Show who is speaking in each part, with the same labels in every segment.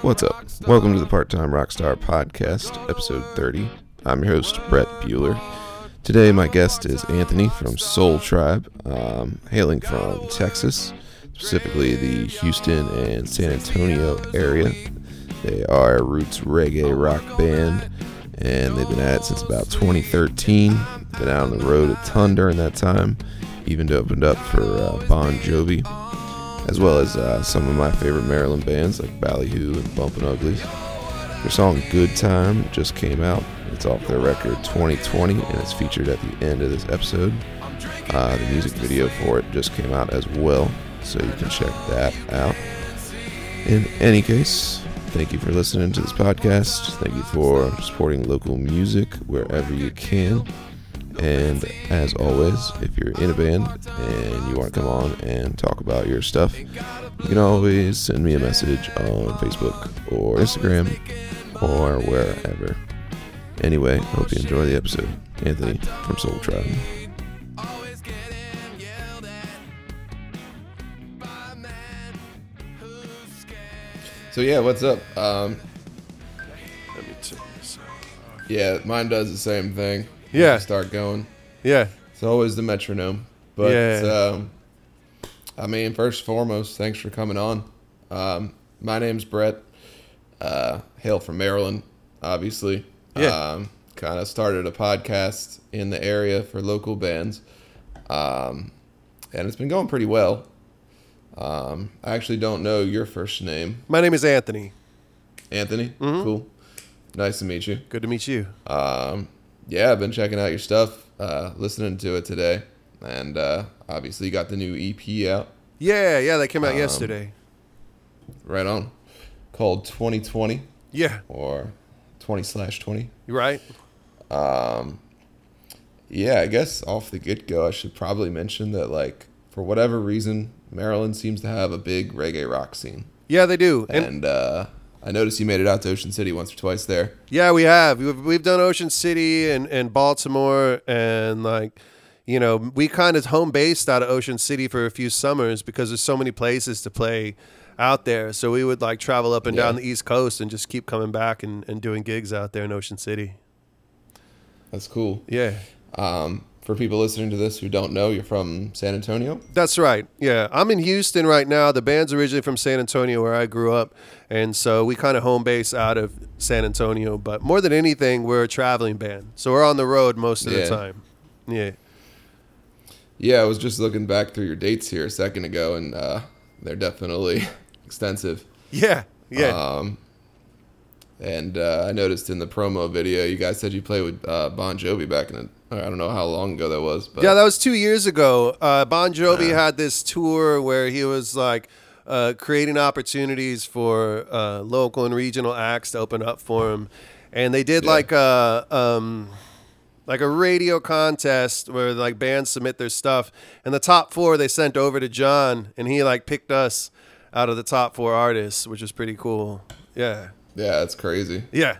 Speaker 1: What's up? Welcome to the Part Time Rockstar Podcast, episode 30. I'm your host, Brett Bueller. Today, my guest is Anthony from Soul Tribe, um, hailing from Texas, specifically the Houston and San Antonio area. They are a roots reggae rock band, and they've been at it since about 2013. Been out on the road a ton during that time, even opened up for uh, Bon Jovi as well as uh, some of my favorite Maryland bands like Ballyhoo and Bumpin' Uglies. Their song Good Time just came out. It's off their record 2020 and it's featured at the end of this episode. Uh, the music video for it just came out as well, so you can check that out. In any case, thank you for listening to this podcast. Thank you for supporting local music wherever you can. And as always, if you're in a band and you want to come on and talk about your stuff, you can always send me a message on Facebook or Instagram or wherever. Anyway, hope you enjoy the episode. Anthony from Soul Tribe. So yeah, what's up? Um,
Speaker 2: Let me turn this off.
Speaker 1: yeah, mine does the same thing.
Speaker 2: Yeah.
Speaker 1: start going.
Speaker 2: Yeah.
Speaker 1: It's always the metronome. But
Speaker 2: Yeah.
Speaker 1: um, I mean, first and foremost, thanks for coming on. Um, my name's Brett. Uh, hail from Maryland, obviously.
Speaker 2: Yeah.
Speaker 1: Um, kind of started a podcast in the area for local bands, um, and it's been going pretty well. Um, I actually don't know your first name,
Speaker 2: My name is Anthony.
Speaker 1: Anthony.
Speaker 2: Mm-hmm.
Speaker 1: Cool. Nice to meet you.
Speaker 2: Good to meet you.
Speaker 1: Um, yeah, I've been checking out your stuff, uh, listening to it today, and uh, obviously you got the new EP out.
Speaker 2: Yeah, yeah, that came out
Speaker 1: Um,
Speaker 2: yesterday.
Speaker 1: Right on, called 2020
Speaker 2: Yeah,
Speaker 1: or 20 slash 20.
Speaker 2: you right.
Speaker 1: Yeah, I guess off the get go, I should probably mention that like for whatever reason, Maryland seems to have a big reggae rock scene,
Speaker 2: Yeah, they do. And,
Speaker 1: and uh, I noticed you made it out to Ocean City once or twice there.
Speaker 2: yeah, we have. We've, we've done Ocean City and, and Baltimore and like, you know, we kind of home based out of Ocean City for a few summers because there's so many places to play out there. So we would like travel up and down the East Coast and just keep coming back and, and doing gigs out there in Ocean City.
Speaker 1: That's cool.
Speaker 2: Yeah.
Speaker 1: Um, for people listening to this who don't know, you're from San Antonio.
Speaker 2: That's right. Yeah, I'm in Houston right now. The band's originally from San Antonio, where I grew up, and so we kind of home base out of San Antonio. But more than anything, we're a traveling band, so we're on the road most of
Speaker 1: Yeah.
Speaker 2: the time. Yeah,
Speaker 1: Yeah, I was just looking back through your dates here a second ago, and uh, they're definitely extensive.
Speaker 2: yeah, yeah.
Speaker 1: Um, and uh, I noticed in the promo video, you guys said you played with uh, Bon Jovi back in the, I don't know how long ago that was, but
Speaker 2: yeah, that was two years ago. Uh, bon Jovi had this tour where he was like uh, creating opportunities for uh, local and regional acts to open up for him, and they did
Speaker 1: Yeah.
Speaker 2: like a um, like a radio contest where like bands submit their stuff, and the top four they sent over to John, and he like picked us out of the top four artists, which is pretty cool. Yeah,
Speaker 1: yeah, it's crazy.
Speaker 2: yeah.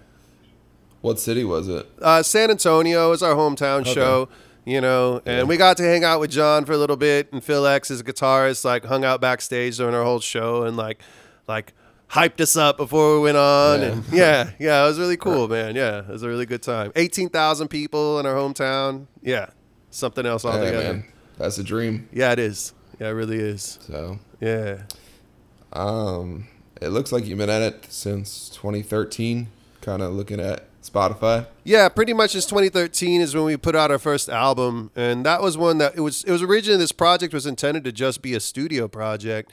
Speaker 1: What city was it?
Speaker 2: Uh, San Antonio is our hometown
Speaker 1: Okay.
Speaker 2: show, you know, and we got to hang out with John for a little bit, and Phil X, his guitarist, like hung out backstage during our whole show and like, like hyped us up before we went on,
Speaker 1: Yeah.
Speaker 2: and yeah, yeah, it was really cool, man. Yeah, it was a really good time. Eighteen thousand people in our hometown. Yeah, something else
Speaker 1: Yeah,
Speaker 2: altogether.
Speaker 1: man, that's a dream.
Speaker 2: Yeah, it is. Yeah, it really is.
Speaker 1: So,
Speaker 2: Yeah.
Speaker 1: um, it looks like you've been at it since 2013. Kind of looking at Spotify.
Speaker 2: Yeah, pretty much since 2013 is when we put out our first album, and that was one that it was. It was originally this project was intended to just be a studio project,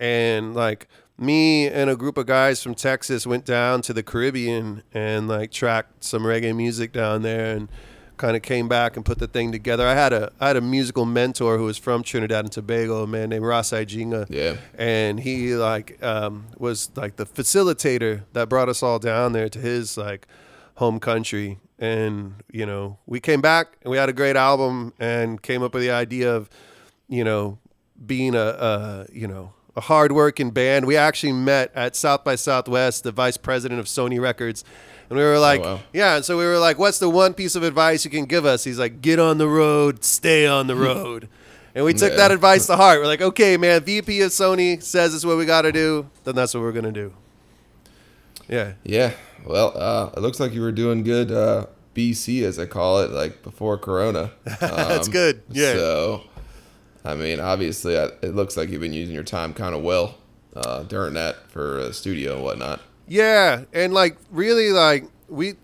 Speaker 2: and like me and a group of guys from Texas went down to the Caribbean and like tracked some reggae music down there, and kind of came back and put the thing together. I had a I had a musical mentor who was from Trinidad and Tobago, a man named Ras Ijinga
Speaker 1: Yeah.
Speaker 2: and he like um, was like the facilitator that brought us all down there to his like home country and you know we came back and we had a great album and came up with the idea of you know being a, a you know a hardworking band we actually met at south by southwest the vice president of sony records and we were oh, like
Speaker 1: wow.
Speaker 2: yeah and so we were like what's the one piece of advice you can give us he's like get on the road stay on the road And we took
Speaker 1: Yeah.
Speaker 2: that advice to heart. We're like, okay, man, VP of Sony says this is what we got to do, then that's what we're going to do. Yeah.
Speaker 1: Yeah. Well, uh, it looks like you were doing good uh, BC, as I call it, like before Corona.
Speaker 2: That's
Speaker 1: Um,
Speaker 2: good. Yeah.
Speaker 1: So, I mean, obviously, I, it looks like you've been using your time kind of well uh, during that for uh, studio and whatnot.
Speaker 2: Yeah, and like really like we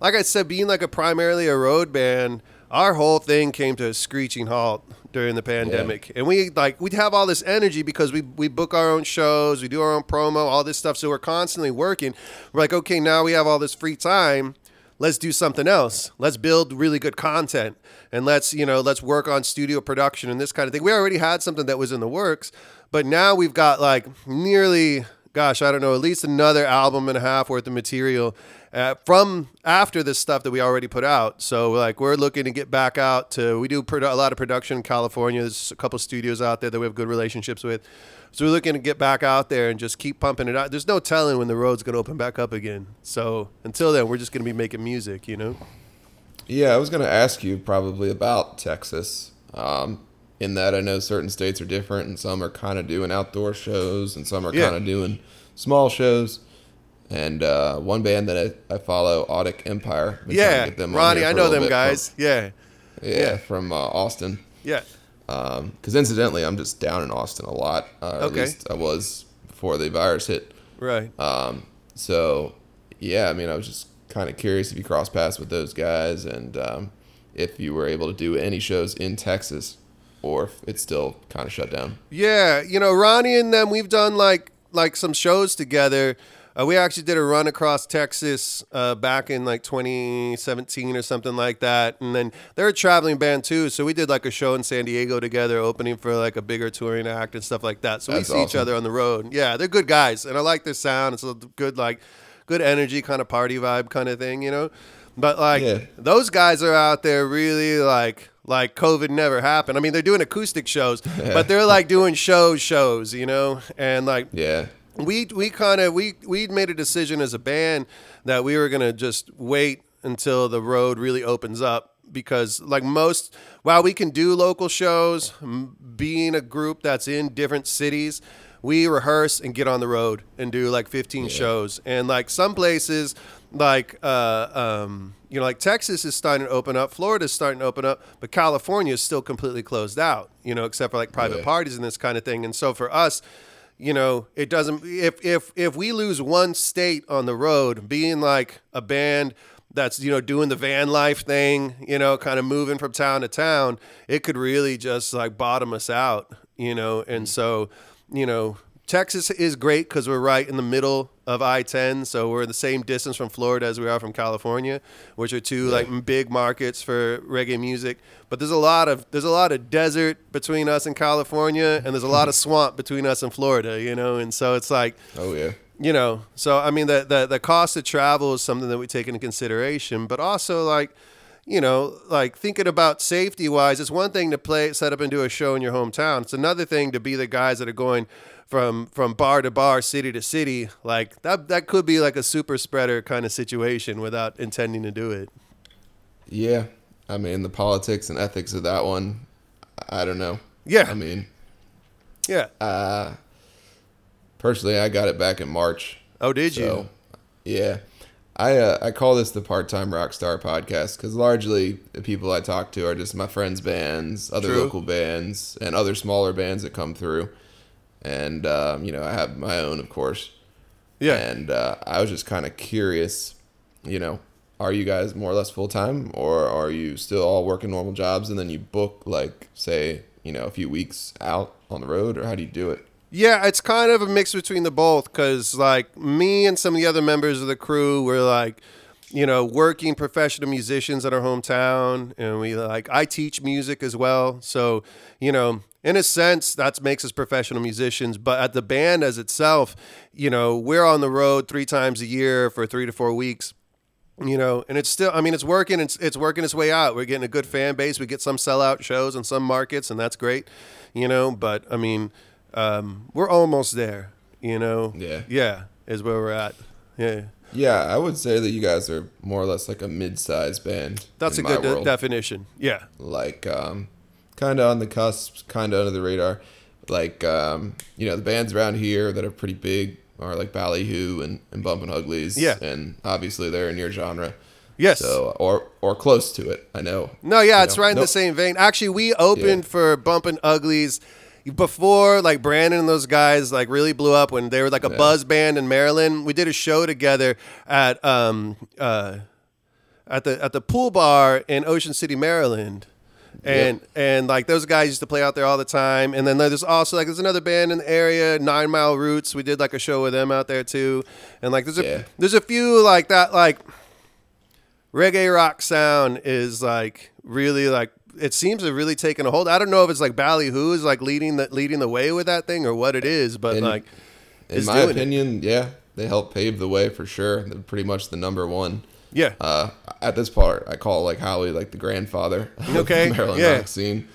Speaker 2: like I said being like a primarily a road band, our whole thing came to a screeching halt during the pandemic. And we like we'd have all this energy because we we book our own shows, we do our own promo, all this stuff, so we're constantly working. We're like, "Okay, now we have all this free time. Let's do something else. Let's build really good content and let's, you know, let's work on studio production and this kind of thing." We already had something that was in the works, but now we've got like nearly gosh, I don't know, at least another album and a half worth of material uh, from after this stuff that we already put out. So like we're looking to get back out to. We do produ- a lot of production in California. There's a couple studios out there that we have good relationships with. So we're looking to get back out there and just keep pumping it out. There's no telling when the road's going to open back up again. So until then, we're just going to be making music, you know.
Speaker 1: Yeah, I was going to ask you probably about Texas. Um, in that I know certain states are different, and some are kind of doing outdoor shows, and some are
Speaker 2: Yeah.
Speaker 1: kind of doing small shows. And uh, one band that I, I follow, Audic Empire. been
Speaker 2: Yeah, Ronnie, I know them guys. yeah,
Speaker 1: From, yeah, from uh, Austin.
Speaker 2: yeah,
Speaker 1: Because incidentally, I'm just down in Austin a lot. Uh, or At
Speaker 2: Okay.
Speaker 1: least I was before the virus hit.
Speaker 2: right.
Speaker 1: Um, so, yeah, I mean, I was just kind of curious if you crossed paths with those guys and um, if you were able to do any shows in Texas or if it's still kind of shut down.
Speaker 2: Yeah, you know, Ronnie and them, we've done like like some shows together. Uh, we actually did a run across Texas uh, back in like 2017 or something like that, and then they're a traveling band too. So we did like a show in San Diego together, opening for like a bigger touring act and stuff like that. So
Speaker 1: That's
Speaker 2: we see each other on the road. Yeah, they're good guys, and I like their sound. It's a good like good energy kind of party vibe kind of thing, you know. But like
Speaker 1: Yeah.
Speaker 2: those guys are out there really like like COVID never happened. I mean, they're doing acoustic shows, but they're like doing shows, shows, you know, and like
Speaker 1: Yeah.
Speaker 2: We we kind of we we made a decision as a band that we were gonna just wait until the road really opens up because like most while we can do local shows being a group that's in different cities we rehearse and get on the road and do like 15 shows. And like some places like uh um you know like texas is starting to open up florida's starting to open up but california is still completely closed out you know except for like private
Speaker 1: Yeah.
Speaker 2: parties and this kind of thing. And so for us you know it doesn't if if if we lose one state on the road being like a band that's you know doing the van life thing you know kind of moving from town to town it could really just like bottom us out you know? And mm. so you know texas is great because we're right in the middle of i-10 so we're the same distance from florida as we are from california which are two like big markets for reggae music. But there's a lot of there's a lot of desert between us and california and there's a lot of swamp between us and florida you know? And so it's like
Speaker 1: Oh, yeah.
Speaker 2: you know so i mean the, the the cost of travel is something that we take into consideration but also like you know like thinking about safety wise it's one thing to play set up and do a show in your hometown. It's another thing to be the guys that are going from from bar to bar city to city like that that could be like a super spreader kind of situation without intending to do it
Speaker 1: Yeah. I mean, the politics and ethics of that one, I don't know.
Speaker 2: yeah
Speaker 1: I mean,
Speaker 2: yeah
Speaker 1: uh, personally, I got it back in March.
Speaker 2: oh did you
Speaker 1: yeah. I uh, I call this the part time rock star podcast because largely the people I talk to are just my friends' bands, other
Speaker 2: True.
Speaker 1: local bands, and other smaller bands that come through. And um, you know, I have my own, of course.
Speaker 2: yeah
Speaker 1: And uh, I was just kind of curious, you know, are you guys more or less full time, or are you still all working normal jobs and then you book like say, you know, a few weeks out on the road, or how do you do it?
Speaker 2: Yeah, it's kind of a mix between the both because, like, me and some of the other members of the crew were like, you know, working professional musicians in our hometown, and we like I teach music as well, so you know, in a sense, that makes us professional musicians. But at the band as itself, you know, we're on the road three times a year for three to four weeks you know and it's still i mean it's working it's, it's working its way out we're getting a good fan base we get some sellout shows in some markets and that's great you know but i mean um, we're almost there you know
Speaker 1: Yeah.
Speaker 2: yeah is where we're at yeah
Speaker 1: Yeah, I would say that you guys are more or less like a mid-sized band.
Speaker 2: that's a good de- definition yeah
Speaker 1: like um, kind of on the cusp, kind of under the radar. Like um, you know, the bands around here that are pretty big are like Ballyhoo and, and Bumpin' Uglies.
Speaker 2: Yeah.
Speaker 1: And obviously they're in your genre.
Speaker 2: Yes.
Speaker 1: So or or close to it. I know.
Speaker 2: No, yeah,
Speaker 1: You
Speaker 2: it's
Speaker 1: know,
Speaker 2: right in the same vein. Actually, we opened
Speaker 1: Yeah.
Speaker 2: for Bumpin' Uglies before like Brandon and those guys like really blew up when they were like a
Speaker 1: Yeah.
Speaker 2: buzz band in Maryland. We did a show together at um uh at the at the pool bar in Ocean City, Maryland. And and like those guys used to play out there all the time. And then there's also like there's another band in the area, Nine Mile Roots. We did like a show with them out there too. And like there's a
Speaker 1: Yeah.
Speaker 2: there's a few like that like reggae rock sound is like really like it seems to have really taken a hold. I don't know if it's like Ballyhoo is like leading the leading the way with that thing or what it is, but
Speaker 1: And-
Speaker 2: like
Speaker 1: In my
Speaker 2: doing it.
Speaker 1: opinion, yeah, they helped pave the way for sure. They're pretty much the number one.
Speaker 2: Yeah,
Speaker 1: Uh, at this part, I call like Howie like the grandfather of
Speaker 2: Okay,
Speaker 1: the Maryland
Speaker 2: yeah.
Speaker 1: rock scene.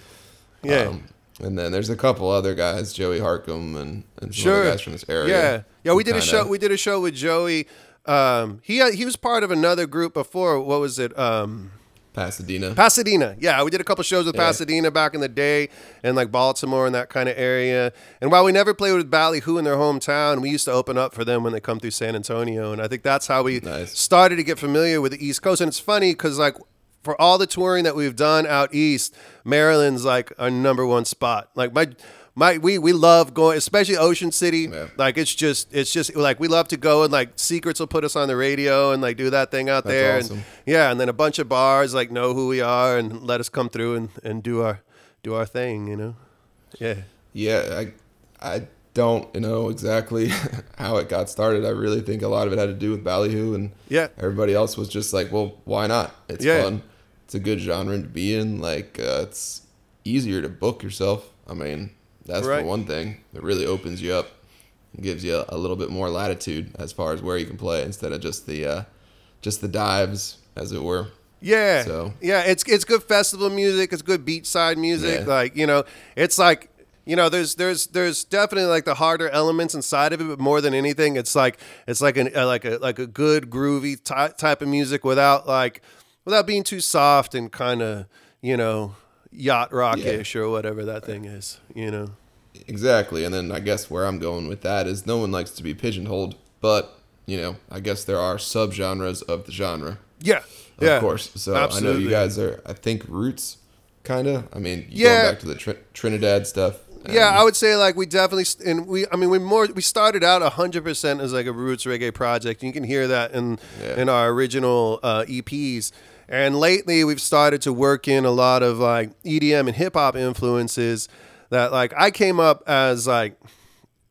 Speaker 2: yeah.
Speaker 1: Um, and then there's a couple other guys, Joey Harkum and, and some
Speaker 2: Sure.
Speaker 1: other guys from this area.
Speaker 2: Yeah, yeah. We did a
Speaker 1: kinda-
Speaker 2: show. We did a show with Joey. Um, he he was part of another group before. What was it? Um,
Speaker 1: Pasadena.
Speaker 2: Pasadena. Yeah, we did a couple shows with
Speaker 1: Yeah.
Speaker 2: Pasadena back in the day, and like Baltimore and that kind of area. And while we never played with Ballyhoo in their hometown, we used to open up for them when they come through San Antonio. And I think that's how we
Speaker 1: Nice.
Speaker 2: started to get familiar with the East Coast. And it's funny because like for all the touring that we've done out east, Maryland's like our number one spot. Like my. My, we, we love going, especially Ocean City.
Speaker 1: Yeah.
Speaker 2: Like it's just it's just like we love to go and like Secrets will put us on the radio and like do that thing out
Speaker 1: That's
Speaker 2: there.
Speaker 1: awesome.
Speaker 2: And, yeah, and then a bunch of bars like know who we are and let us come through and, and do our do our thing, you know. Yeah.
Speaker 1: Yeah, I I don't know exactly how it got started. I really think a lot of it had to do with Ballyhoo, and
Speaker 2: Yeah.
Speaker 1: everybody else was just like, well, why not? It's
Speaker 2: Yeah.
Speaker 1: fun. It's a good genre to be in. Like, uh, it's easier to book yourself. I mean, that's
Speaker 2: Right.
Speaker 1: for one thing. It really opens you up, and gives you a, little bit more latitude as far as where you can play instead of just the uh, just the dives, as it were.
Speaker 2: Yeah.
Speaker 1: So-
Speaker 2: Yeah, it's it's good festival music, it's good beachside music.
Speaker 1: Yeah.
Speaker 2: Like, you know, it's like you know, there's there's there's definitely like the harder elements inside of it, but more than anything, it's like it's like an uh, like a like a good groovy ty- type of music without like without being too soft and kind of you know yacht rockish or whatever that thing is. You know.
Speaker 1: Exactly. And then I guess where I'm going with that is no one likes to be pigeonholed, but you know, I guess there are subgenres of the genre.
Speaker 2: Yeah.
Speaker 1: Of
Speaker 2: yeah.
Speaker 1: course. So I know you guys are I think roots kind of. I mean,
Speaker 2: Yeah.
Speaker 1: going back to the Tr- Trinidad stuff.
Speaker 2: Yeah, I would say like we definitely and we I mean we more we started out hundred percent as like a roots reggae project. You can hear that in
Speaker 1: Yeah.
Speaker 2: in our original uh, EPs. And lately we've started to work in a lot of like EDM and hip hop influences that like I came up as like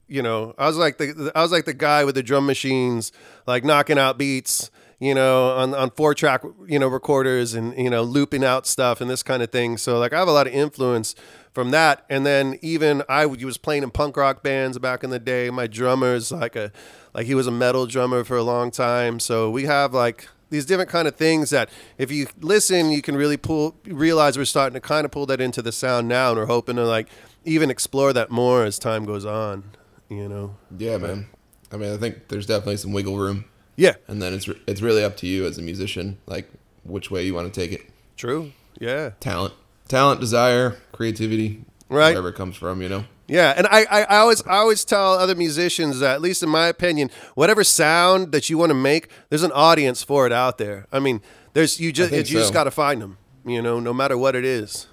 Speaker 2: you know, I was like the I was like the guy with the drum machines, like knocking out beats, you know, on on four track, you know, recorders and you know, looping out stuff and this kind of thing. So like I have a lot of influence from that. And then even I was playing in punk rock bands back in the day. My drummer's like a like he was a metal drummer for a long time. So we have like these different kind of things that if you listen, you can really pull realize we're starting to kind of pull that into the sound now, and we're hoping to like even explore that more as time goes on. You know.
Speaker 1: yeah, man. I mean, I think there's definitely some wiggle room,
Speaker 2: Yeah.
Speaker 1: and then it's re- it's really up to you as a musician, like which way you want to take it.
Speaker 2: True. Yeah.
Speaker 1: Talent, talent, desire, creativity,
Speaker 2: Right.
Speaker 1: Wherever it comes from, you know.
Speaker 2: Yeah, and I, I, I always I always tell other musicians that at least in my opinion, whatever sound that you want to make, there's an audience for it out there. I mean, there's you just you
Speaker 1: think
Speaker 2: just got to find them. You know, no matter what it is.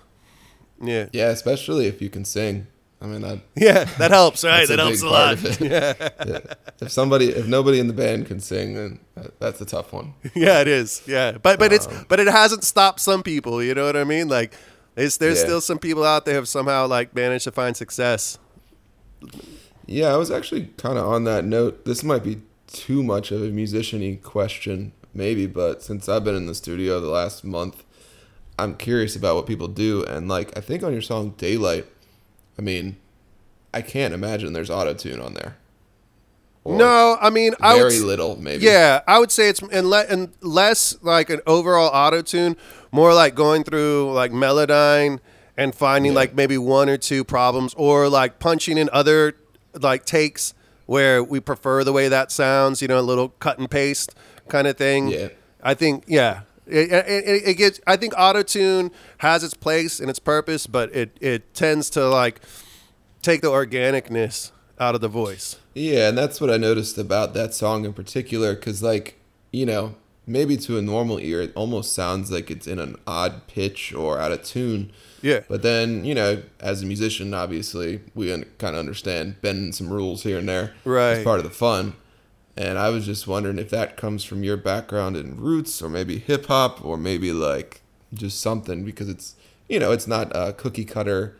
Speaker 2: Yeah.
Speaker 1: Yeah, especially if you can sing. I mean, that
Speaker 2: Yeah, that helps, right?
Speaker 1: That's a
Speaker 2: that helps a lot.
Speaker 1: it. Yeah. If somebody, if nobody in the band can sing, then that's a tough one.
Speaker 2: yeah, it is. Yeah, but but it's um, but it hasn't stopped some people. You know what I mean? Like, it's, there's
Speaker 1: Yeah.
Speaker 2: still some people out there who have somehow like managed to find success.
Speaker 1: Yeah, I was actually kind of on that note. This might be too much of a musician-y question, maybe, but since I've been in the studio the last month, I'm curious about what people do. And like, I think on your song "Daylight," I mean, I can't imagine there's auto tune on there.
Speaker 2: No, I mean I would
Speaker 1: very
Speaker 2: s-
Speaker 1: little, maybe.
Speaker 2: Yeah, I would say it's and, le- and less like an overall auto tune, more like going through like Melodyne and finding
Speaker 1: Yeah.
Speaker 2: like maybe one or two problems, or like punching in other like takes where we prefer the way that sounds. You know, a little cut and paste kind of thing.
Speaker 1: Yeah.
Speaker 2: I think yeah. It, it, it, it gets. I think auto tune has its place and its purpose, but it, it tends to like take the organicness out of the voice.
Speaker 1: Yeah, and that's what I noticed about that song in particular, because like you know, maybe to a normal ear, it almost sounds like it's in an odd pitch or out of tune.
Speaker 2: Yeah.
Speaker 1: But then you know, as a musician, obviously we kind of understand bending some rules here and there.
Speaker 2: Right.
Speaker 1: It's part of the fun. And I was just wondering if that comes from your background in roots or maybe hip hop or maybe like just something because it's you know it's not a cookie cutter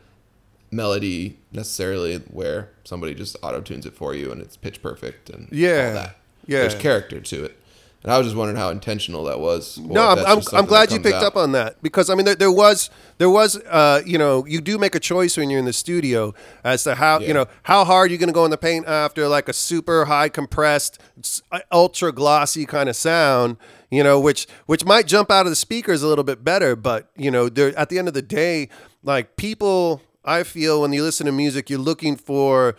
Speaker 1: melody necessarily where somebody just auto tunes it for you and it's pitch perfect and
Speaker 2: Yeah.
Speaker 1: all that.
Speaker 2: Yeah.
Speaker 1: There's character to it. And I was just wondering how intentional that was.
Speaker 2: No, I'm, I'm, I'm glad you picked
Speaker 1: out.
Speaker 2: up on that because I mean there, there was there was uh, you know you do make a choice when you're in the studio as to how
Speaker 1: Yeah.
Speaker 2: you know how hard you're going to go in the paint after like a super high compressed uh, ultra glossy kind of sound you know which which might jump out of the speakers a little bit better but you know there at the end of the day like people I feel when you listen to music you're looking for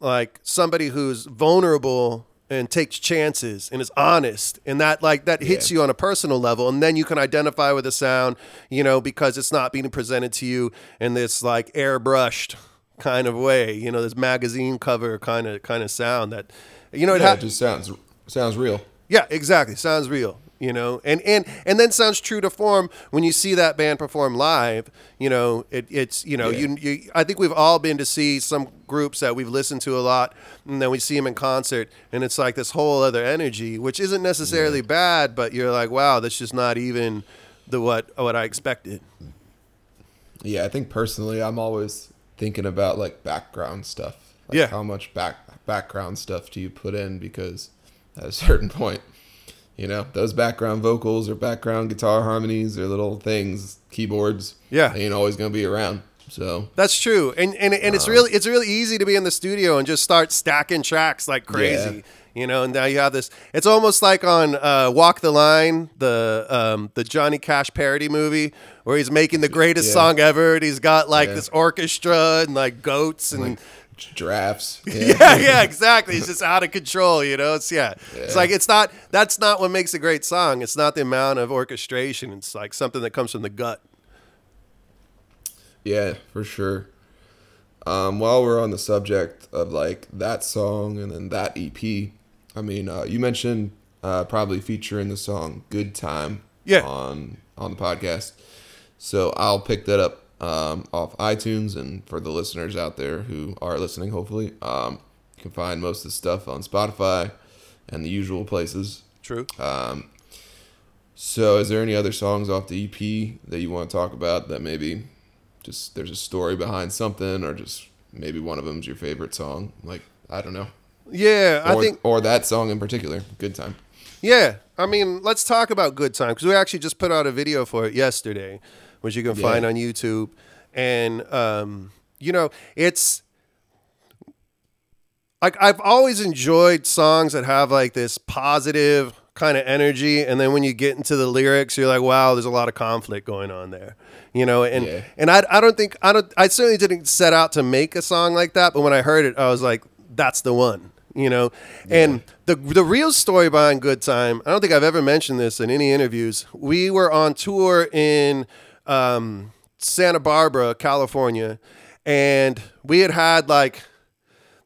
Speaker 2: like somebody who's vulnerable and takes chances and is honest and that like that hits
Speaker 1: Yeah.
Speaker 2: you on a personal level and then you can identify with the sound you know because it's not being presented to you in this like airbrushed kind of way you know this magazine cover kind of kind of sound that you know it
Speaker 1: Yeah,
Speaker 2: ha-
Speaker 1: just sounds sounds real.
Speaker 2: yeah, exactly. Sounds real, you know, and and and then sounds true to form when you see that band perform live. You know, it, it's you know,
Speaker 1: Yeah.
Speaker 2: you, you I think we've all been to see some groups that we've listened to a lot, and then we see them in concert, and it's like this whole other energy, which isn't necessarily bad, but you're like, wow, that's just not even the what what I expected.
Speaker 1: Yeah, I think personally, I'm always thinking about like background stuff. Like
Speaker 2: Yeah.
Speaker 1: How much back background stuff do you put in? Because at a certain point, you know, those background vocals or background guitar harmonies or little things, keyboards,
Speaker 2: Yeah.
Speaker 1: ain't always gonna be around. So
Speaker 2: That's true, and and and it's really it's really easy to be in the studio and just start stacking tracks like crazy.
Speaker 1: Yeah.
Speaker 2: You know, and now you have this. It's almost like on uh, Walk the Line, the um, the Johnny Cash parody movie, where he's making the greatest
Speaker 1: Yeah.
Speaker 2: song ever, and he's got like
Speaker 1: Yeah.
Speaker 2: this orchestra and like goats and.
Speaker 1: like giraffes.
Speaker 2: yeah, yeah, exactly. It's just out of control, you know. It's yeah. It's like it's not. That's not what makes a great song. It's not the amount of orchestration. It's like something that comes from the gut.
Speaker 1: Yeah, for sure. Um, while we're on the subject of like that song and then that EP, I mean, uh, you mentioned uh, probably featuring the song "Good Time"
Speaker 2: Yeah.
Speaker 1: on on the podcast, so I'll pick that up um, off iTunes, and for the listeners out there who are listening, hopefully, um, you can find most of the stuff on Spotify and the usual places.
Speaker 2: True.
Speaker 1: So, is there any other songs off the EP that you want to talk about that maybe just there's a story behind something, or just maybe one of them's your favorite song? Like I don't know,
Speaker 2: yeah, I think
Speaker 1: or that song in particular. Good time.
Speaker 2: Yeah, I mean, let's talk about Good Time because we actually just put out a video for it yesterday, which you can
Speaker 1: Yeah.
Speaker 2: find on YouTube, and um, you know, it's like I've always enjoyed songs that have like this positive kind of energy, and then when you get into the lyrics, you're like, wow, there's a lot of conflict going on there, you know, and
Speaker 1: Yeah.
Speaker 2: and I I don't think I don't I certainly didn't set out to make a song like that, but when I heard it, I was like, that's the one, you know, and the the real story behind Good Time, I don't think I've ever mentioned this in any interviews. We were on tour in um, Santa Barbara, California, and we had had like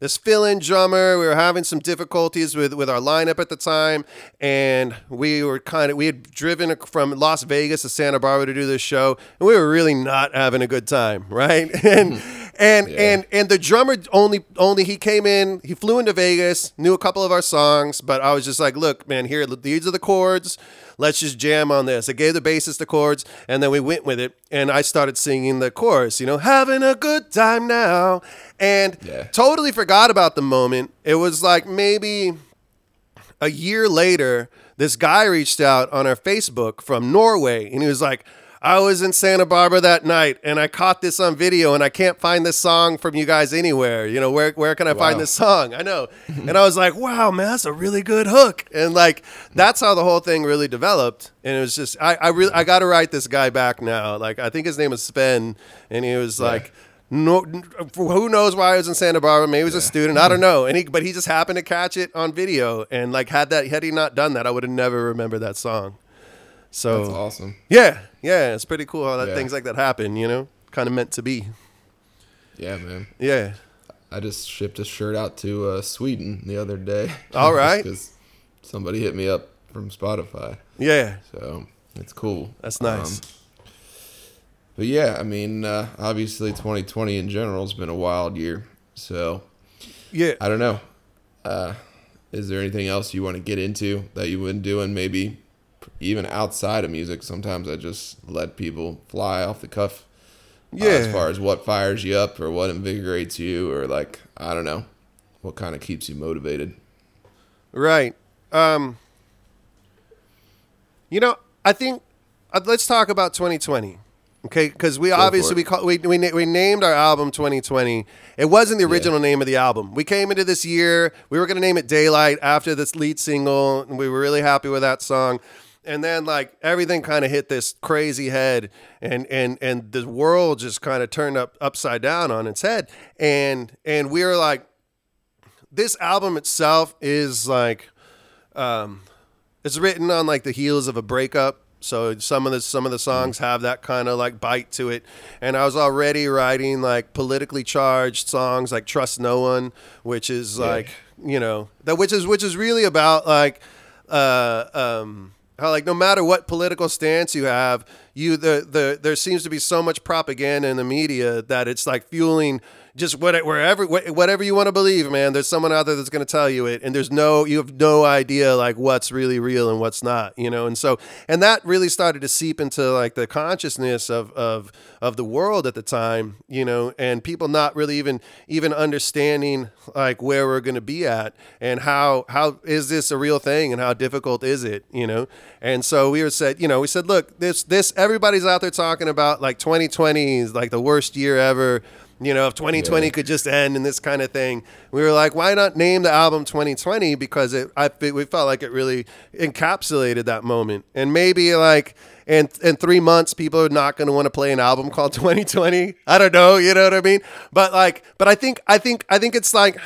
Speaker 2: this fill-in drummer. We were having some difficulties with with our lineup at the time, and we were kind of we had driven from Las Vegas to Santa Barbara to do this show, and we were really not having a good time, right? And and
Speaker 1: Yeah.
Speaker 2: and and the drummer only only he came in, he flew into Vegas, knew a couple of our songs, but I was just like, look, man, here these are the chords. Let's just jam on this. I gave the bassist the chords, and then we went with it, and I started singing the chorus. You know, having a good time now, and
Speaker 1: Yeah.
Speaker 2: totally forgot about the moment. It was like maybe a year later, this guy reached out on our Facebook from Norway, and he was like, I was in Santa Barbara that night and I caught this on video and I can't find this song from you guys anywhere. You know, where, where can I find this song? I know. and I was like, wow, man, that's a really good hook. And like, that's how the whole thing really developed. And it was just, I, I really, I got to write this guy back now. Like, I think his name is Sven. And he was like, no, who knows why I was in Santa Barbara? Maybe he was a student. I don't know. And he, but he just happened to catch it on video, and like had that, had he not done that, I would have never remembered that song. So
Speaker 1: That's awesome.
Speaker 2: yeah, yeah, it's pretty cool how that
Speaker 1: Yeah.
Speaker 2: things like that happen. You know, kind of meant to be.
Speaker 1: Yeah, man.
Speaker 2: Yeah,
Speaker 1: I just shipped a shirt out to uh, Sweden the other day.
Speaker 2: All right.
Speaker 1: Because somebody hit me up from Spotify,
Speaker 2: Yeah,
Speaker 1: so it's cool.
Speaker 2: that's nice.
Speaker 1: Um, but yeah, I mean, uh, obviously, 2020 in general has been a wild year. So
Speaker 2: yeah.
Speaker 1: I don't know. Uh, is there anything else you want to get into that you've been doing? Maybe even outside of music. Sometimes I just let people fly off the cuff. uh,
Speaker 2: Yeah.
Speaker 1: as far as what fires you up or what invigorates you or like I don't know, what kind of keeps you motivated.
Speaker 2: Right. Um, you know, I think uh, let's talk about 2020. Okay, because we obviously we, call, we we we named our album 2020. It wasn't the original name of the album. We came into this year. We were going to name it Daylight after this lead single, and we were really happy with that song. And then like everything kind of hit this crazy head, and and and the world just kind of turned up upside down on its head. And and we were like, this album itself is like um, it's written on like the heels of a breakup. So some of the some of the songs have that kind of like bite to it. And I was already writing like politically charged songs like Trust No One, which is
Speaker 1: Yeah.
Speaker 2: like, you know, that which is which is really about like uh um how like no matter what political stance you have, you the the there seems to be so much propaganda in the media that it's like fueling just what wherever whatever you want to believe, man. There's someone out there that's going to tell you it, and there's no you have no idea like what's really real and what's not, you know. And so and that really started to seep into like the consciousness of of of the world at the time, you know, and people not really even even understanding like where we're going to be at and how how is this a real thing and how difficult is it, you know. And so we were said, you know, we said, look, this this everybody's out there talking about like 2020 is like the worst year ever. You know, if 2020
Speaker 1: Yeah.
Speaker 2: could just end and this kind of thing, we were like, why not name the album 2020? Because it, I, fe- we felt like it really encapsulated that moment. And maybe like in in three months, people are not going to want to play an album called 2020. I don't know, you know what I mean? But like, but I think, I think, I think it's like,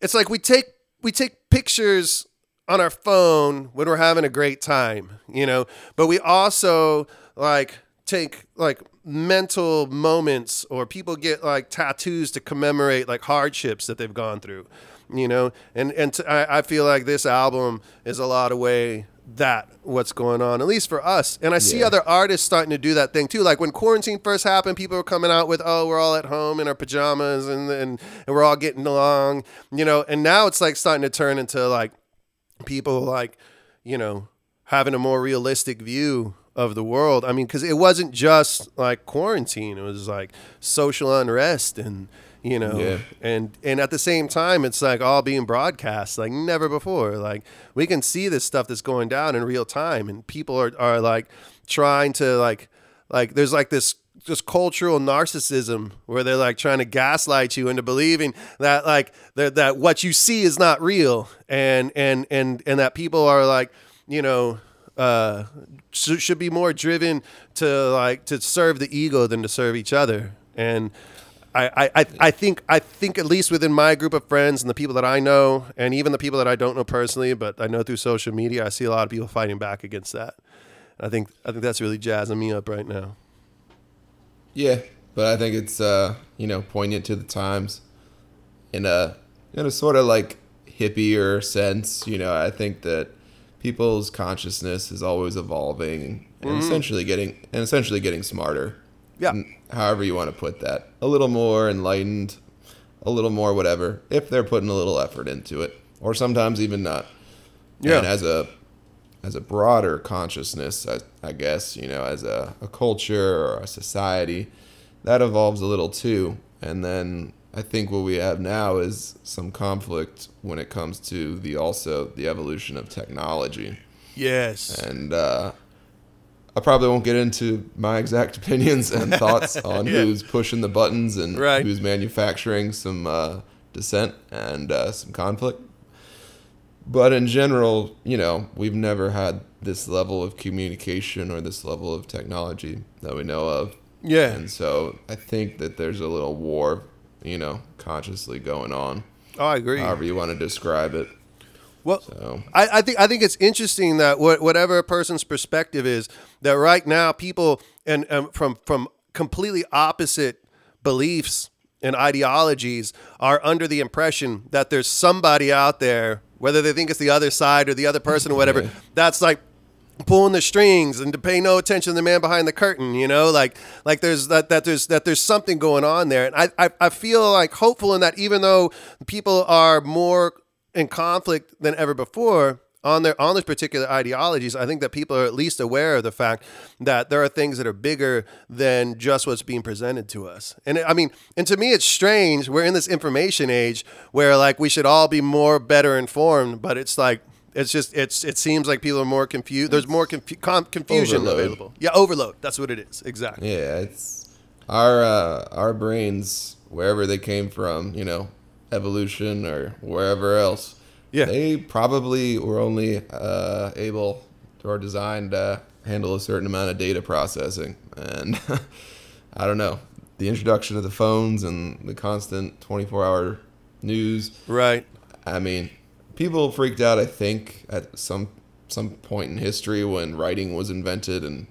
Speaker 2: it's like we take we take pictures on our phone when we're having a great time, you know, but we also like take like mental moments or people get like tattoos to commemorate like hardships that they've gone through, you know, and and t- I, I feel like this album is a lot of way that what's going on at least for us. And i see other artists starting to do that thing too. Like when quarantine first happened people were coming out with oh we're all at home in our pajamas and and, and we're all getting along you know? And now it's like starting to turn into like people like you know having a more realistic view of the world. I mean because it wasn't just like quarantine. It was like social unrest and you know
Speaker 1: Yeah.
Speaker 2: and and at the same time it's like all being broadcast like never before. Like we can see this stuff that's going down in real time and people are, are like trying to like like there's like this just cultural narcissism where they're like trying to gaslight you into believing that like that that what you see is not real and and and and that people are like you know uh sh- should be more driven to like to serve the ego than to serve each other and I, I, I- I think I think at least within my group of friends and the people that I know and even the people that I don't know personally but I know through social media I see a lot of people fighting back against that. I think I think that's really jazzing me up right now.
Speaker 1: Yeah, but I think it's uh, you know poignant to the times, in a in a sort of like hippier sense. You know, I think that people's consciousness is always evolving and mm-hmm. essentially getting and essentially getting smarter.
Speaker 2: Yeah.
Speaker 1: However you want to put that, a little more enlightened, a little more whatever, if they're putting a little effort into it, or sometimes even not.
Speaker 2: Yeah.
Speaker 1: And as a as a broader consciousness, I, I guess, you know, as a, a culture or a society, that evolves a little too. And then I think what we have now is some conflict when it comes to the also the evolution of technology.
Speaker 2: Yes.
Speaker 1: And uh, I probably won't get into my exact opinions and thoughts on
Speaker 2: Yeah.
Speaker 1: who's pushing the buttons and
Speaker 2: Right.
Speaker 1: who's manufacturing some uh, dissent and uh, some conflict. But in general, you know, we've never had this level of communication or this level of technology that we know of.
Speaker 2: Yeah.
Speaker 1: And so I think that there's a little war, you know, consciously going on,
Speaker 2: Oh, I agree.
Speaker 1: however you want to describe it.
Speaker 2: Well,
Speaker 1: So,
Speaker 2: I, I think I think it's interesting that what, whatever a person's perspective is, that right now people and um, from from completely opposite beliefs and ideologies are under the impression that there's somebody out there, whether they think it's the other side or the other person or whatever,
Speaker 1: Yeah.
Speaker 2: that's like pulling the strings and to pay no attention to the man behind the curtain you know? Like like there's that that there's that there's something going on there. And I, I i feel like hopeful in that even though people are more in conflict than ever before on their on those particular ideologies i think that people are at least aware of the fact that there are things that are bigger than just what's being presented to us. And i mean and to me it's strange. We're in this information age where like we should all be more better informed but it's like it's just it's it seems like people are more confused. There's more confu- com- confusion
Speaker 1: Overload.
Speaker 2: available. Yeah, overload. That's what it is. Exactly.
Speaker 1: Yeah, it's our uh, our brains wherever they came from, you know, evolution or wherever else.
Speaker 2: Yeah.
Speaker 1: they probably were only uh, able or designed to handle a certain amount of data processing, and I don't know the introduction of the phones and the constant 24 hour news.
Speaker 2: Right.
Speaker 1: I mean, people freaked out. I think at some some point in history when writing was invented, and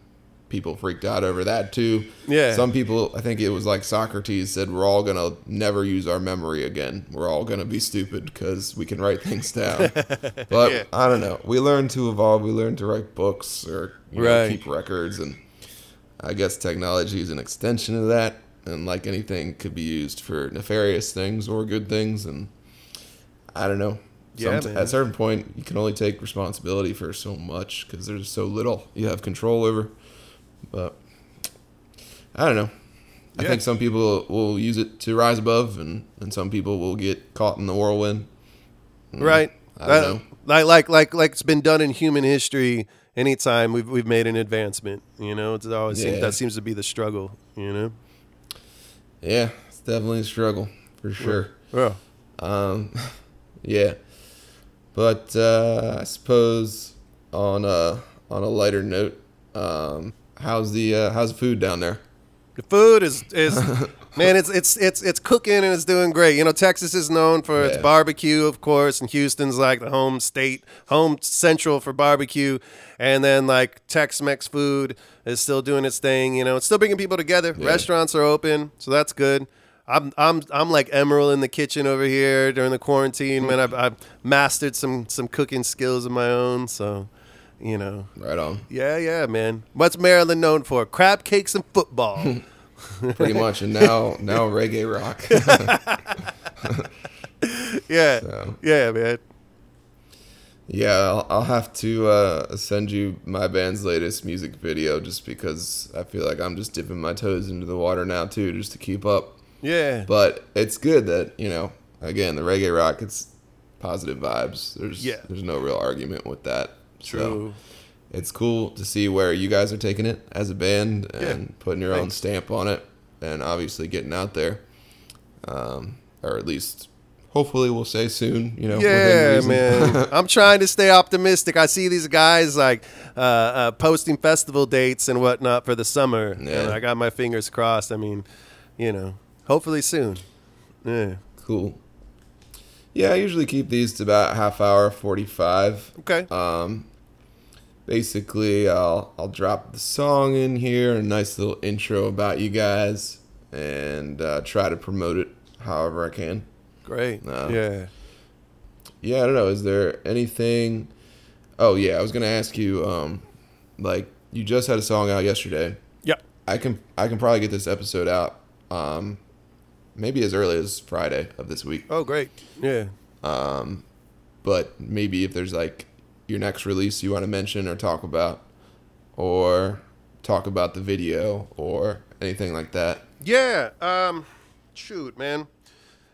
Speaker 1: people freaked out over that too.
Speaker 2: Yeah.
Speaker 1: Some people, I think it was like Socrates said, "We're all gonna never use our memory again. We're all gonna be stupid because we can write things down." but
Speaker 2: Yeah.
Speaker 1: I don't know. We learn to evolve. We learn to write books or you know,
Speaker 2: Right.
Speaker 1: keep records, and I guess technology is an extension of that. And like anything, could be used for nefarious things or good things, and I don't know.
Speaker 2: Yeah,
Speaker 1: Some-. At a certain point, you can only take responsibility for so much because there's so little you have control over. But I don't know. I
Speaker 2: Yeah.
Speaker 1: think some people will use it to rise above, and, and some people will get caught in the whirlwind.
Speaker 2: Right.
Speaker 1: Mm. I don't know.
Speaker 2: Like like like like it's been done in human history. Anytime we've we've made an advancement, you know, it's always seems, that seems to be the struggle. You know.
Speaker 1: Yeah, it's definitely a struggle for sure.
Speaker 2: Yeah.
Speaker 1: Um, yeah, but uh, I suppose on a on a lighter note, um, how's the uh, how's the food down there?
Speaker 2: The food is is man, it's it's it's it's cooking and it's doing great. You know, Texas is known for its
Speaker 1: Yeah.
Speaker 2: barbecue, of course, and Houston's like the home state, home central for barbecue. And then like Tex-Mex food is still doing its thing. You know, it's still bringing people together. Restaurants are open, so that's good. I'm I'm I'm like Emeril in the kitchen over here during the quarantine. Man, I've, I've mastered some some cooking skills of my own. So, you know,
Speaker 1: Right on,
Speaker 2: yeah, yeah, man. What's Maryland known for? Crab cakes and football.
Speaker 1: pretty much. And now now reggae rock.
Speaker 2: Yeah,
Speaker 1: So.
Speaker 2: yeah, man.
Speaker 1: yeah, I'll, I'll have to uh, send you my band's latest music video just because I feel like I'm just dipping my toes into the water now too, just to keep up.
Speaker 2: Yeah,
Speaker 1: But it's good that you know, again, the reggae rock. It's positive vibes. There's
Speaker 2: Yeah.
Speaker 1: there's no real argument with that. So
Speaker 2: true.
Speaker 1: it's cool to see where you guys are taking it as a band and putting your own stamp on it, and obviously getting out there, um, or at least hopefully we'll say soon. You know,
Speaker 2: Yeah, man. I'm trying to stay optimistic. I see these guys like uh, uh, posting festival dates and whatnot for the summer,
Speaker 1: Yeah.
Speaker 2: and I got my fingers crossed. I mean, you know, hopefully soon. Yeah.
Speaker 1: cool. Yeah, I usually keep these to about half hour, forty five.
Speaker 2: Okay.
Speaker 1: Um, basically, I'll I'll drop the song in here, a nice little intro about you guys, and uh, try to promote it however I can.
Speaker 2: Great.
Speaker 1: no.
Speaker 2: Yeah.
Speaker 1: Yeah, I don't know. Is there anything? Oh yeah, I was gonna ask you. Um, like you just had a song out yesterday.
Speaker 2: Yeah.
Speaker 1: I can I can probably get this episode out. Um, maybe as early as Friday of this week.
Speaker 2: Oh, great. Yeah.
Speaker 1: Um, but maybe if there's like your next release you want to mention or talk about, or talk about the video or anything like that.
Speaker 2: Yeah. Um, shoot, man.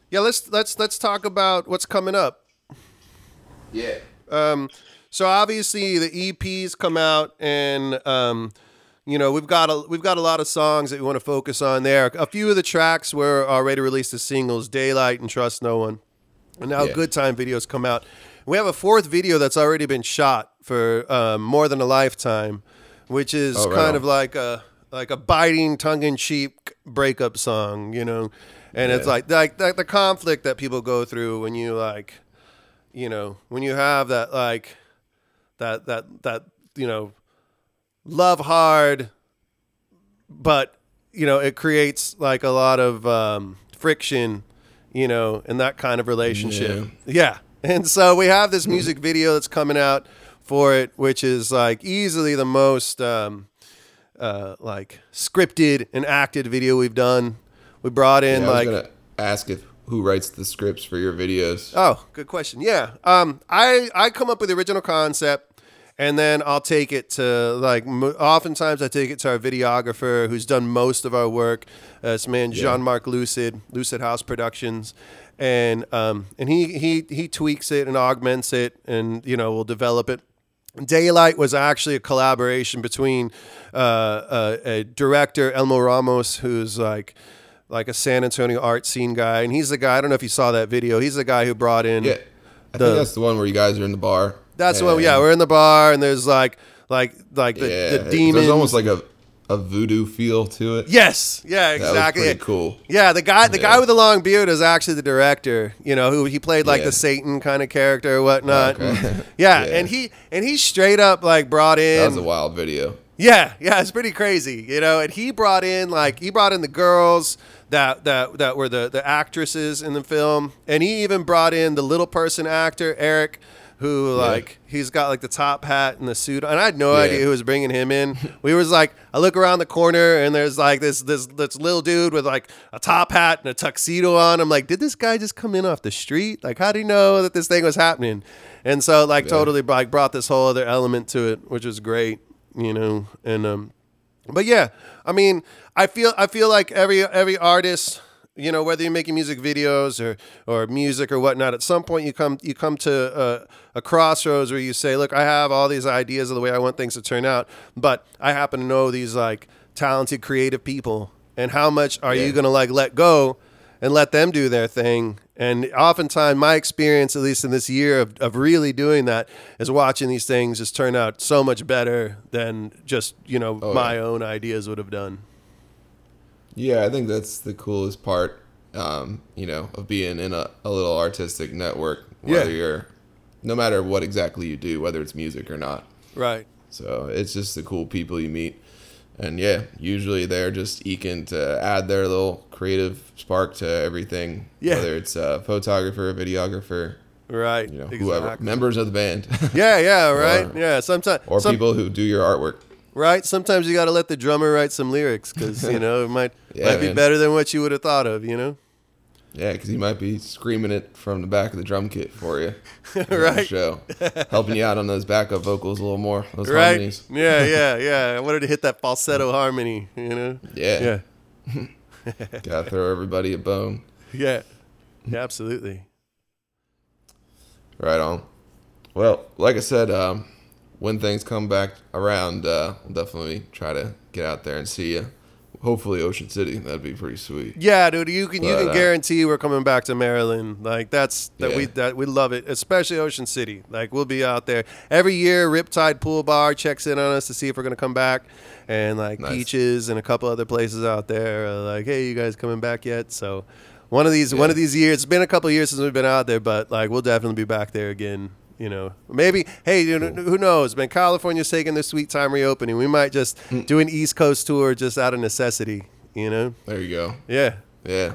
Speaker 2: Yeah. Let's let's let's talk about what's coming up.
Speaker 1: Yeah.
Speaker 2: Um, so obviously the EPs come out, and um, you know we've got a we've got a lot of songs that we want to focus on there. A few of the tracks were already released as singles, "Daylight" and "Trust No One," and now
Speaker 1: Yeah.
Speaker 2: "Good Time" videos come out. We have a fourth video that's already been shot for um, more than a lifetime, which is
Speaker 1: Oh, right
Speaker 2: kind
Speaker 1: on.
Speaker 2: of like a like a biting, tongue-in-cheek breakup song, you know. And it's like, like like the conflict that people go through when you like you know when you have that like that that that you know love hard but you know it creates like a lot of um, friction, you know, in that kind of relationship. Yeah. And so we have this music video that's coming out for it, which is like easily the most um, uh, like scripted and acted video we've done. We brought in
Speaker 1: Yeah,
Speaker 2: like
Speaker 1: gonna ask if who writes the scripts for your videos.
Speaker 2: Oh, good question. Yeah. Um, I I come up with the original concept, and then I'll take it to like. mo- Oftentimes, I take it to our videographer, who's done most of our work. Uh, this man Jean Marc Lucid, Lucid House Productions, and um, and he he he tweaks it and augments it, and you know we'll develop it. Daylight was actually a collaboration between uh, uh, a director Elmo Ramos, who's like like a San Antonio art scene guy, and he's the guy. I don't know if you saw that video. He's the guy who brought in.
Speaker 1: Yeah, I
Speaker 2: The-
Speaker 1: think that's the one where you guys are in the bar.
Speaker 2: That's what. Yeah, we're in the bar, and there's like like like the,
Speaker 1: yeah.
Speaker 2: the demons.
Speaker 1: There's almost like a a voodoo feel to it.
Speaker 2: yes, yeah,
Speaker 1: that
Speaker 2: exactly.
Speaker 1: pretty cool.
Speaker 2: Yeah, the guy, the guy with the long beard is actually the director. You know, who he played like
Speaker 1: Yeah.
Speaker 2: the Satan kind of character or whatnot.
Speaker 1: Okay.
Speaker 2: And- yeah,
Speaker 1: Yeah.
Speaker 2: and he and he straight up like brought in.
Speaker 1: That was a wild video.
Speaker 2: Yeah, yeah, it's pretty crazy, you know. And he brought in like he brought in the girls that that that were the the actresses in the film, and he even brought in the little person actor Eric, who like he's got like the top hat and the suit, and I had no
Speaker 1: Yeah.
Speaker 2: idea who was bringing him in. We was like, I look around the corner and there's like this this this little dude with like a top hat and a tuxedo on. I'm like, did this guy just come in off the street? Like, how do you know that this thing was happening? And so like totally like brought this whole other element to it, which was great you know and um but yeah i mean i feel i feel like every every artist you know whether you're making music videos or or music or whatnot at some point you come you come to a, a crossroads where you say look i have all these ideas of the way i want things to turn out but i happen to know these like talented creative people and how much are
Speaker 1: Yeah.
Speaker 2: you going to like let go and let them do their thing. And oftentimes, my experience, at least in this year of, of really doing that, is watching these things just turn out so much better than just, you know,
Speaker 1: Oh,
Speaker 2: my
Speaker 1: yeah.
Speaker 2: own ideas would have done.
Speaker 1: Yeah, I think that's the coolest part. Um, you know, of being in a, a little artistic network. Whether
Speaker 2: Yeah.
Speaker 1: you're, no matter what exactly you do, whether it's music or not.
Speaker 2: Right.
Speaker 1: So it's just the cool people you meet. And yeah, usually they're just eking to add their little creative spark to everything.
Speaker 2: Yeah.
Speaker 1: Whether it's a photographer, videographer,
Speaker 2: Right.
Speaker 1: you know, whoever, members of the band,
Speaker 2: Yeah, yeah, right.
Speaker 1: Or-
Speaker 2: yeah, sometimes
Speaker 1: or people who do your artwork.
Speaker 2: Right? Sometimes you got to let the drummer write some lyrics cuz, you know, it might
Speaker 1: Yeah,
Speaker 2: might be
Speaker 1: man.
Speaker 2: better than what you would have thought of, you know?
Speaker 1: Yeah, because he might be screaming it from the back of the drum kit for you.
Speaker 2: Right.
Speaker 1: Show. Helping you out on those backup vocals a little more. Those
Speaker 2: Right?
Speaker 1: harmonies.
Speaker 2: Yeah, yeah, yeah. I wanted to hit that falsetto harmony, you know?
Speaker 1: Yeah.
Speaker 2: Yeah.
Speaker 1: Gotta throw everybody a bone.
Speaker 2: Yeah. Yeah, absolutely.
Speaker 1: Right on. Well, like I said, um, when things come back around, uh, I'll definitely try to get out there and see you. Hopefully, Ocean City. That'd be pretty sweet.
Speaker 2: Yeah, dude, you can you can
Speaker 1: uh,
Speaker 2: guarantee we're coming back to Maryland. Like that's that we that we love it, especially Ocean City. Like we'll be out there every year. Riptide Pool Bar checks in on us to see if we're gonna come back, and like
Speaker 1: Nice.
Speaker 2: Peaches and a couple other places out there are like, hey, you guys coming back yet? So one of these one of these years. It's been a couple years since we've been out there, but like we'll definitely be back there again. You know, maybe. Hey, you know, who knows? Man, California's taking their sweet time reopening. We might just
Speaker 1: Mm.
Speaker 2: do an East Coast tour just out of necessity. You know?
Speaker 1: There you go.
Speaker 2: Yeah.
Speaker 1: Yeah.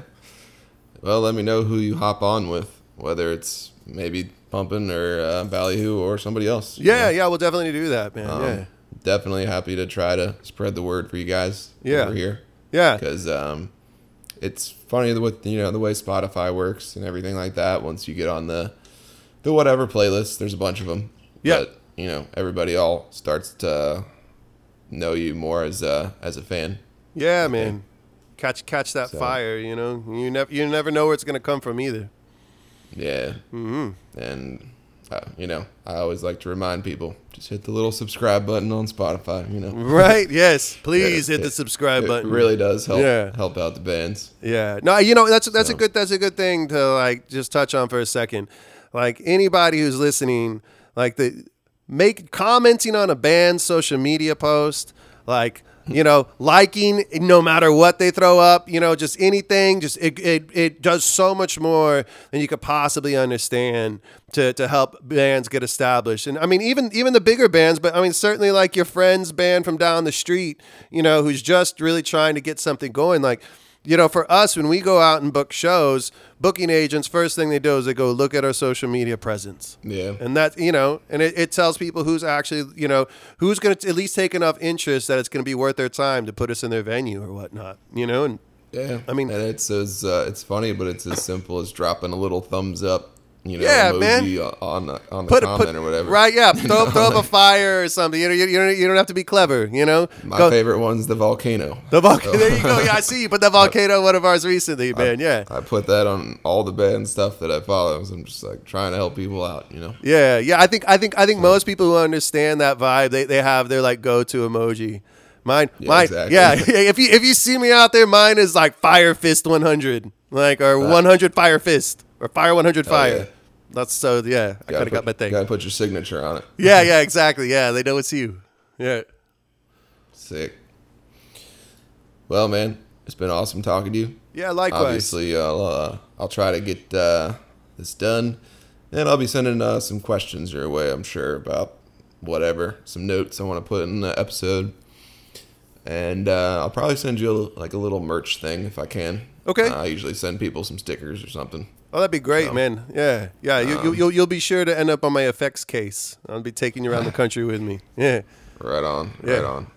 Speaker 1: Well, let me know who you hop on with, whether it's maybe Pumping or uh, Ballyhoo or somebody else.
Speaker 2: Yeah,
Speaker 1: know?
Speaker 2: yeah, we'll definitely do that, man.
Speaker 1: Um,
Speaker 2: yeah,
Speaker 1: Definitely happy to try to spread the word for you guys
Speaker 2: Yeah.
Speaker 1: over here.
Speaker 2: yeah,
Speaker 1: because um, it's funny with you know the way Spotify works and everything like that. Once you get on the the whatever playlist, there's a bunch of them.
Speaker 2: Yeah.
Speaker 1: But you know everybody all starts to know you more as a as a fan.
Speaker 2: yeah, man. Catch catch that
Speaker 1: So-
Speaker 2: fire, you know. You never you never know where it's gonna come from either.
Speaker 1: Yeah.
Speaker 2: Mm-hmm.
Speaker 1: And uh, you know I always like to remind people just hit the little subscribe button on Spotify. You know.
Speaker 2: Right? Yes. Please
Speaker 1: Yeah,
Speaker 2: hit the
Speaker 1: it-
Speaker 2: subscribe
Speaker 1: It
Speaker 2: button.
Speaker 1: really does help
Speaker 2: Yeah.
Speaker 1: help out the bands.
Speaker 2: Yeah. No, you know that's that's a good that's a good thing to like just touch on for a second. Like anybody who's listening, like the make commenting on a band's social media post, like you know, liking no matter what they throw up, you know, just anything, just it, it, it does so much more than you could possibly understand to, to help bands get established. And I mean, even even the bigger bands, but I mean, certainly like your friend's band from down the street, you know, who's just really trying to get something going. Like, you know, for us, when we go out and book shows, booking agents, first thing they do is they go look at our social media presence.
Speaker 1: Yeah.
Speaker 2: And that, you know, and it, it tells people who's actually, you know, who's going to at least take enough interest that it's going to be worth their time to put us in their venue or whatnot, you know? And
Speaker 1: Yeah,
Speaker 2: I mean-
Speaker 1: and it's as uh, it's funny, but it's as simple as dropping a little thumbs up, you know,
Speaker 2: Yeah,
Speaker 1: emoji
Speaker 2: man.
Speaker 1: on the on the
Speaker 2: put,
Speaker 1: comment
Speaker 2: put
Speaker 1: or whatever.
Speaker 2: Right, yeah. Throw, throw up a fire or something. You know, you, you, don't, you don't have to be clever, you know?
Speaker 1: My
Speaker 2: Go-
Speaker 1: favorite one's the volcano.
Speaker 2: The volcano. There you go. Yeah, I see you put the volcano one of ours recently, man. Yeah.
Speaker 1: I put that on all the band stuff that I follow. So I'm just like trying to help people out, you know.
Speaker 2: Yeah, yeah. I think I think I think most people who understand that vibe, they, they have their like go to emoji. Mine,
Speaker 1: Yeah,
Speaker 2: mine,
Speaker 1: exactly.
Speaker 2: yeah. If you if you see me out there, mine is like Fire Fist 100, like or uh, 100 Fire Fist or Fire 100 Fire.
Speaker 1: yeah.
Speaker 2: That's so yeah. I kind of got my thing.
Speaker 1: Gotta put your signature on it.
Speaker 2: Yeah, yeah, exactly. Yeah, they know it's you. Yeah.
Speaker 1: Sick. Well, man, it's been awesome talking to you.
Speaker 2: Yeah, likewise.
Speaker 1: Obviously, I'll uh, I'll try to get uh, this done, and I'll be sending uh, some questions your way. I'm sure about whatever, some notes I want to put in the episode, and uh, I'll probably send you a, like a little merch thing if I can.
Speaker 2: Okay.
Speaker 1: Uh, I usually send people some stickers or something.
Speaker 2: Oh, that'd be great,
Speaker 1: So,
Speaker 2: man. Yeah, yeah. You, you, you'll you'll be sure to end up on my effects case. I'll be taking you around the country with me. Yeah.
Speaker 1: Right on,
Speaker 2: Yeah.
Speaker 1: right on.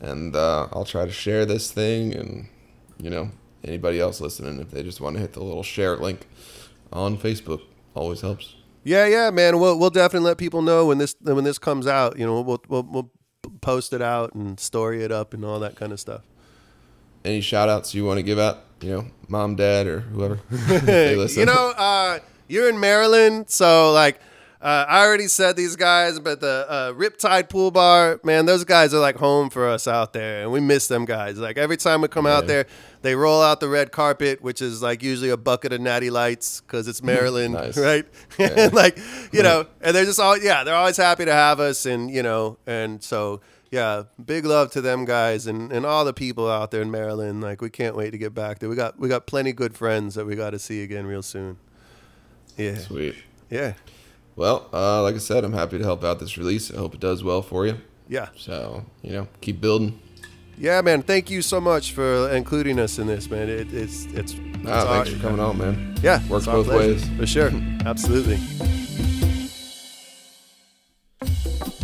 Speaker 1: And uh, I'll try to share this thing, and you know, anybody else listening, if they just want to hit the little share link on Facebook, always helps.
Speaker 2: Yeah, yeah, man. We'll we'll definitely let people know when this when this comes out. You know, we'll we'll, we'll post it out and story it up and all that kind of stuff.
Speaker 1: Any shout outs you want to give out? You know, mom, dad, or whoever. if they listen.
Speaker 2: you know, uh, you're in Maryland, so like. Uh, I already said these guys, but the uh, Riptide Pool Bar, man, those guys are like home for us out there, and we miss them guys. Like every time we come out there, they roll out the red carpet, which is like usually a bucket of natty lights because it's Maryland,
Speaker 1: Nice.
Speaker 2: right? and like you know, and they're just all yeah, they're always happy to have us, and you know, and so yeah, big love to them guys and, and all the people out there in Maryland. Like we can't wait to get back there. We got we got plenty good friends that we got to see again real soon. Yeah,
Speaker 1: Sweet.
Speaker 2: yeah,
Speaker 1: Well, uh, like I said, I'm happy to help out this release. I hope it does well for you.
Speaker 2: yeah,
Speaker 1: So, you know, keep building.
Speaker 2: yeah, man. Thank you so much for including us in this, man. It, it's it's, it's
Speaker 1: Ah,
Speaker 2: our-
Speaker 1: thanks for coming on, man.
Speaker 2: Yeah,
Speaker 1: Works both ways.
Speaker 2: for sure. Absolutely.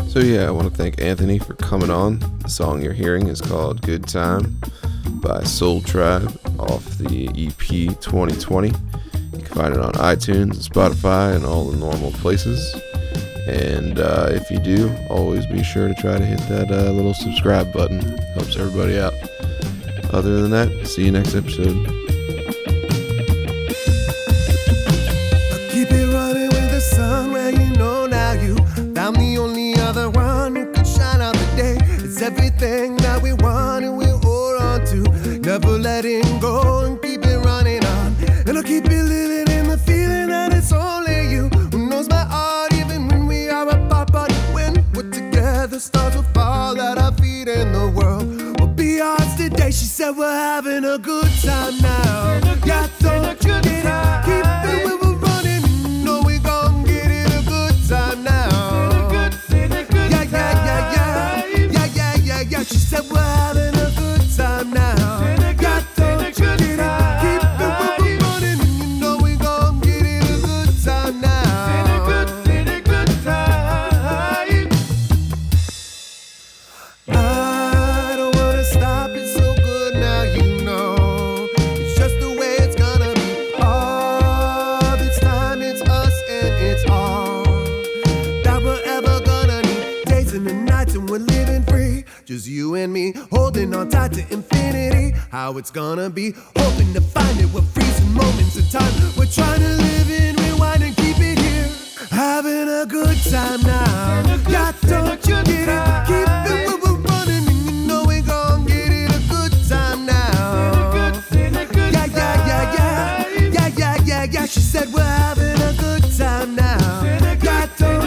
Speaker 1: So yeah, I want to thank Anthony for coming on. The song you're hearing is called "Good Time" by Soul Tribe off the EP 2020. You can find it on iTunes, Spotify, and all the normal places. And uh, if you do, always be sure to try to hit that uh, little subscribe button. Helps everybody out. Other than that, see you next episode.
Speaker 3: Everything that we want and we hold on to. Never letting go and keep it running on. And I'll keep it How it's gonna be, hoping to find it. We're freezing moments in time. We're trying to live in, rewind, and keep it here. Having a good time now. Yeah, don't you get it? Keep it when we're running, and you know we gon' get it a good time now. Yeah, yeah, yeah, yeah. Yeah, yeah, yeah, yeah. She said we're having a good time now. Yeah, don't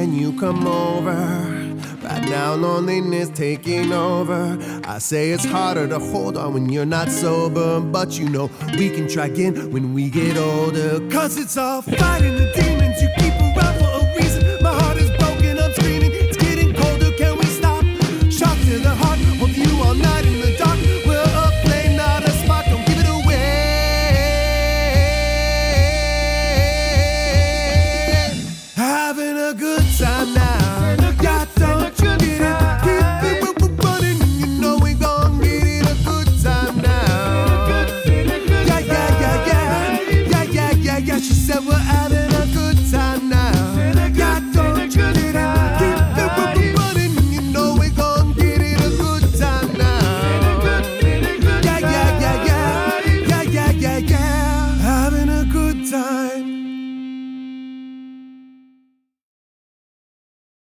Speaker 3: can you come over? Right now, loneliness
Speaker 2: taking over. I say it's harder to hold on when you're not sober, but you know we can try again when we get older. Cause it's all fighting the demons you keep